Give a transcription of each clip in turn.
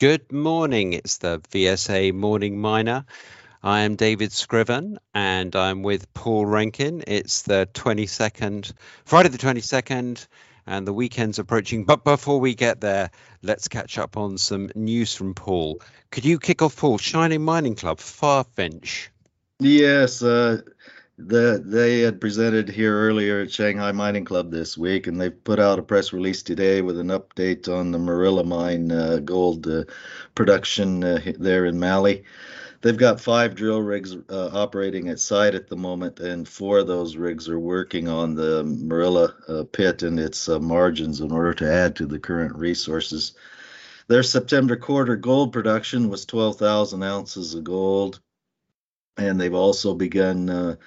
Good morning. It's the VSA Morning Miner. I am David Scriven and I'm with Paul Rankin. It's the 22nd, Friday the 22nd, and the weekend's approaching. But before we get there, let's catch up on some news from Paul. Could you kick off, Paul? Shanghai Mining Club, Firefinch. Yes, uh, the, they had presented here earlier at Shanghai Mining Club this week, and they've put out a press release today with an update on the Morila mine uh, gold uh, production uh, there in Mali. They've got five drill rigs uh, operating at site at the moment, and four of those rigs are working on the Morila uh, pit and its uh, margins in order to add to the current resources. Their September quarter gold production was 12,000 ounces of gold, and they've also begun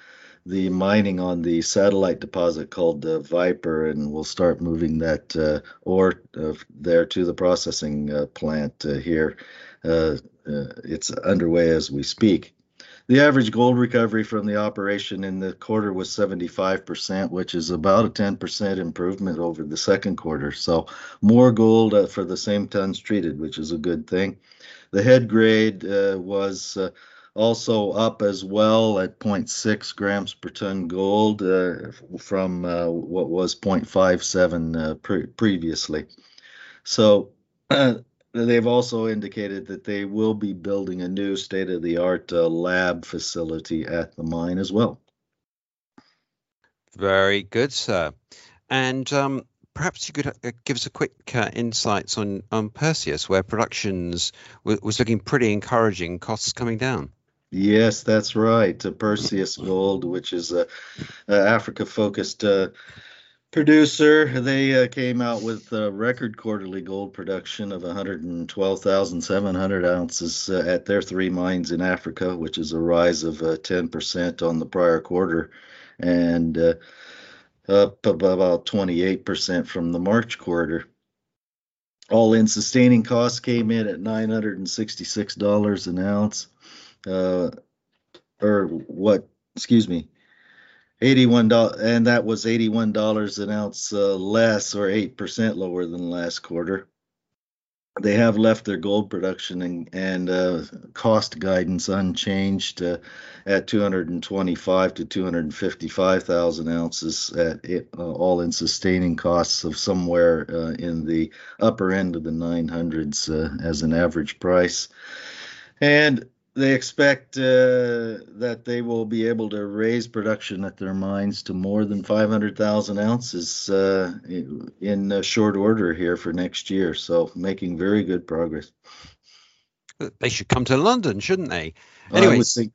the mining on the satellite deposit called uh, Viper, and we'll start moving that uh, ore uh, there to the processing uh, plant uh, here. It's underway as we speak. The average gold recovery from the operation in the quarter was 75%, which is about a 10% improvement over the second quarter. So, more gold for the same tons treated, which is a good thing. The head grade was also up as well at 0.6 grams per ton gold uh, from uh, what was 0.57 uh, pre- previously. So they've also indicated that they will be building a new state of the art uh, lab facility at the mine as well. Very good, sir. And um, perhaps you could uh, give us a quick uh, insights on, on Perseus, where productions w- was looking pretty encouraging, costs coming down. Yes, that's right. Perseus Gold, which is a, a Africa-focused uh, producer, they uh, came out with a record quarterly gold production of 112,700 ounces uh, at their three mines in Africa, which is a rise of 10% uh, on the prior quarter, and uh, up about 28% from the March quarter. All in sustaining costs came in at $966 an ounce uh, or what? Excuse me, eighty-one dollars, and that was eighty-one dollars an ounce uh, less, or eight percent lower than last quarter. They have left their gold production and, and uh, cost guidance unchanged uh, at 225 to 255,000 ounces at it, uh, all-in sustaining costs of somewhere uh, in the upper end of the 900s uh, as an average price. And they expect uh, that they will be able to raise production at their mines to more than 500,000 ounces uh, in short order here for next year. So making very good progress. They should come to London, shouldn't they? Anyway, I would think,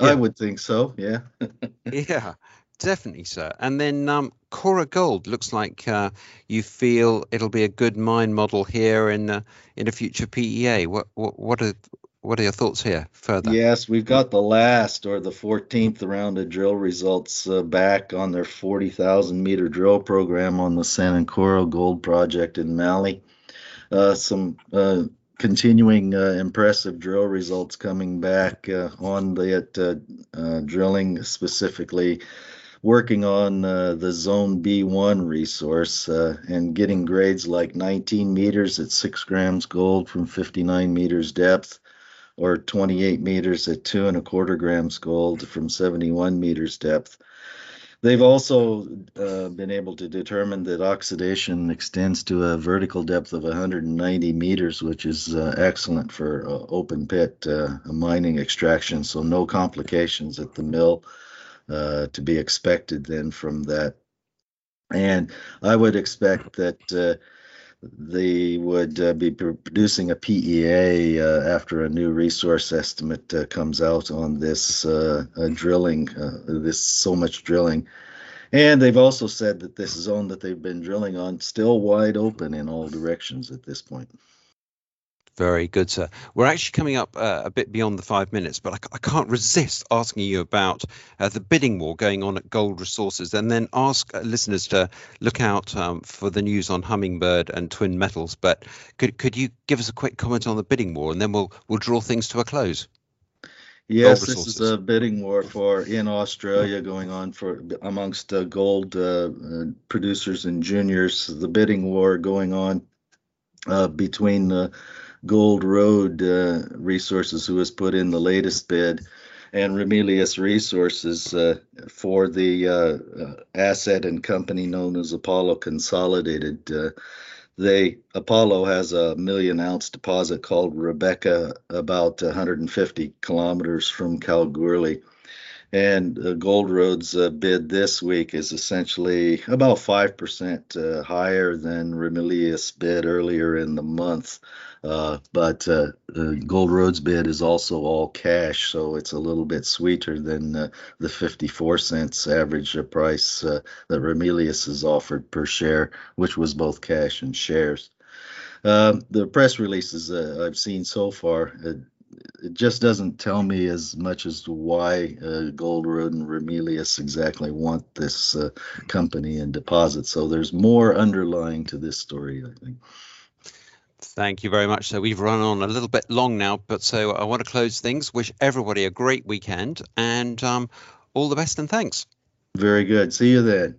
yeah. I would think so. Yeah. yeah, definitely, sir. And then um, Kora Gold looks like uh, you feel it'll be a good mine model here in uh, in a future PEA. What what what are what are your thoughts here further? Yes, we've got the last or the 14th round of drill results uh, back on their 40,000 meter drill program on the San Sanankoro Gold Project in Mali. Uh, some uh, continuing uh, impressive drill results coming back uh, on the uh, drilling, specifically working on the Zone B1 resource and getting grades like 19 meters at 6 grams gold from 59 meters depth or 28 meters at two and a quarter grams gold from 71 meters depth. They've also uh, been able to determine that oxidation extends to a vertical depth of 190 meters, which is uh, excellent for uh, open pit uh, mining extraction. So, no complications at the mill uh, to be expected then from that. And I would expect that uh, they would uh, be producing a PEA uh, after a new resource estimate uh, comes out on this uh, drilling, uh, this so much drilling. And they've also said that this zone that they've been drilling on still wide open in all directions at this point. Very good, sir. We're actually coming up uh, a bit beyond the five minutes, but I, I can't resist asking you about uh, the bidding war going on at Gold Resources, and then ask uh, listeners to look out um, for the news on Hummingbird and Twin Metals. But could could you give us a quick comment on the bidding war, and then we'll we'll draw things to a close. Yes, this is a bidding war for in Australia going on for amongst uh, gold uh, uh, producers and juniors. The bidding war going on between Gold Road uh, Resources, who has put in the latest bid, and Ramelius Resources uh, for the uh, uh, asset and company known as Apollo Consolidated. Uh, they Apollo has a million ounce deposit called Rebecca, about 150 kilometers from Kalgoorlie. And uh, Gold Road's uh, bid this week is essentially about 5% uh, higher than Ramelius bid earlier in the month. Uh, but uh, Gold Road's bid is also all cash, so it's a little bit sweeter than uh, the 54 cents average price that Ramelius has offered per share, which was both cash and shares. Um, the press releases I've seen so far it just doesn't tell me as much as to why uh, Gold Road and Ramelius exactly want this uh, company and deposit. So there's more underlying to this story, I think. Thank you very much. So we've run on a little bit long now, but so I want to close things. Wish everybody a great weekend and um, all the best and thanks. Very good. See you then.